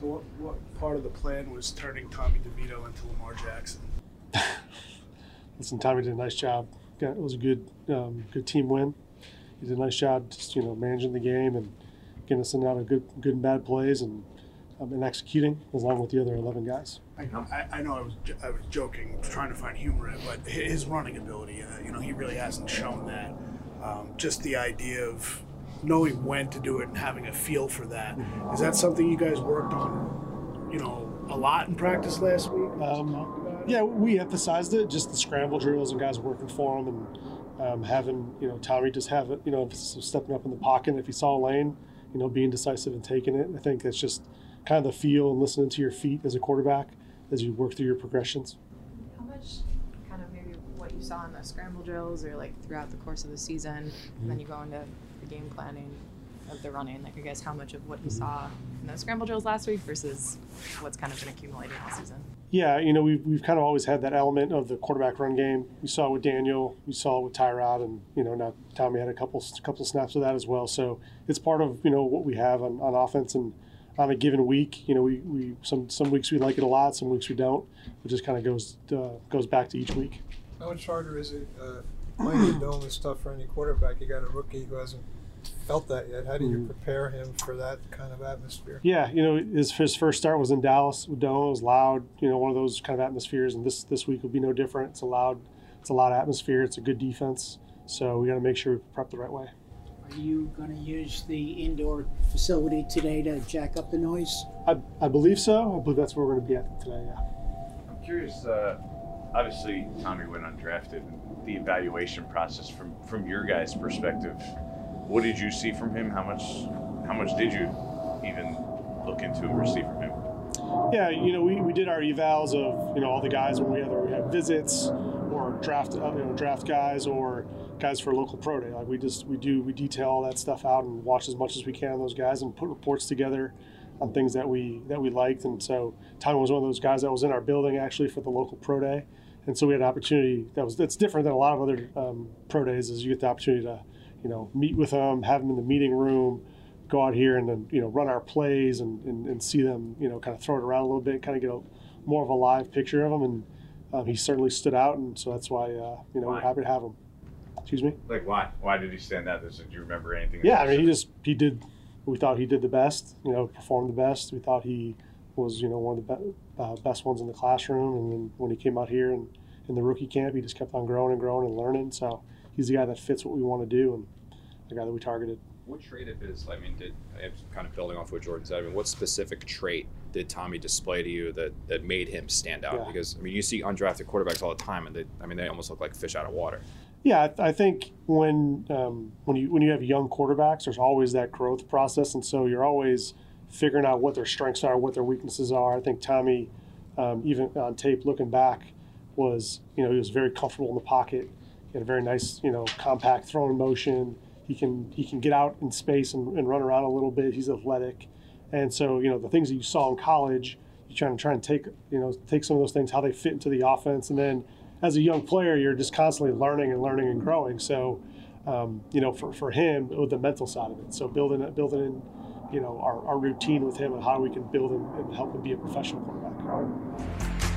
So, what, what part of the plan was turning Tommy DeVito into Lamar Jackson? Listen, Tommy did a nice job. Got, it was a good, um, good team win. He did a nice job, just you know, managing the game and getting us in out of good, good and bad plays and um, and executing along with the other eleven guys. I know I, I know I was I was joking, trying to find humor in it, but his running ability, uh, you know, he really hasn't shown that. Um, just the idea of knowing when to do it and having a feel for that is that something you guys worked on, you know, a lot in practice last week? Um, Talked about it? Yeah, we emphasized it, just the scramble drills and guys working for them and um, having, you know, Tommy just have it, you know, stepping up in the pocket. If he saw a lane, you know, being decisive and taking it. I think that's just kind of the feel and listening to your feet as a quarterback as you work through your progressions. How much kind of maybe what you saw in the scramble drills or like throughout the course of the season, and then you go into the game planning of the running, like I guess how much of what you saw in those scramble drills last week versus what's kind of been accumulating all season? Yeah, you know, we've, we've kind of always had that element of the quarterback run game. We saw it with Daniel, we saw it with Tyrod, and, you know, now Tommy had a couple couple snaps of that as well. So it's part of, you know, what we have on, on offense and on a given week. You know, we, we some some weeks we like it a lot, some weeks we don't. It just kind of goes uh, goes back to each week. How much harder is it uh, playing the dome and stuff for any quarterback? You got a rookie who hasn't felt that yet. How do you Mhm. prepare him for that kind of atmosphere? Yeah, you know, his, his first start was in Dallas with Dome. It was loud, you know, one of those kind of atmospheres. And this this week will be no different. It's a loud, it's a loud atmosphere. It's a good defense. So we got to make sure we prep the right way. Are you going to use the indoor facility today to jack up the noise? I, I believe so. I believe that's where we're going to be at today. Yeah. I'm curious. Uh, obviously, Tommy went undrafted. The evaluation process from from your guys' perspective, what did you see from him? How much how much did you even look into and receive from him? Yeah, you know, we, we did our evals of you know all the guys when we either we had visits or draft uh, you know draft guys or guys for local pro day. Like we just we do we detail all that stuff out and watch as much as we can on those guys and put reports together on things that we that we liked. And so Tommy was one of those guys that was in our building actually for the local pro day, and so we had an opportunity that was that's different than a lot of other um, pro days. Is you get the opportunity to you know meet with them, have them in the meeting room go out here and then you know run our plays and, and, and see them you know kind of throw it around a little bit, kind of get a more of a live picture of them. and um, he certainly stood out, and so that's why uh, you know we're happy to have him. Excuse me. Like why? Why did he stand out? Did you remember anything? Yeah, I mean he just he did. We thought he did the best. You know, performed the best. We thought he was you know one of the be- uh, best ones in the classroom, and then when he came out here and in the rookie camp, he just kept on growing and growing and learning. So he's the guy that fits what we want to do, and the guy that we targeted. What trait of his, I mean, did I'm kind of building off what Jordan said, I mean, what specific trait did Tommy display to you that, that made him stand out? Yeah. Because, I mean, you see undrafted quarterbacks all the time, and they, I mean, they almost look like fish out of water. Yeah, I, I think when um, when you when you have young quarterbacks, there's always that growth process, and so you're always figuring out what their strengths are, what their weaknesses are. I think Tommy, um, even on tape looking back, was you know he was very comfortable in the pocket. He had a very nice you know compact throwing motion. He can he can get out in space and, and run around a little bit. He's athletic, and so you know the things that you saw in college, you try and try and take you know take some of those things how they fit into the offense, and then as a young player, you're just constantly learning and learning and growing. So, um, you know, for, for him, with the mental side of it. So building building in, you know, our, our routine with him and how we can build him and help him be a professional quarterback.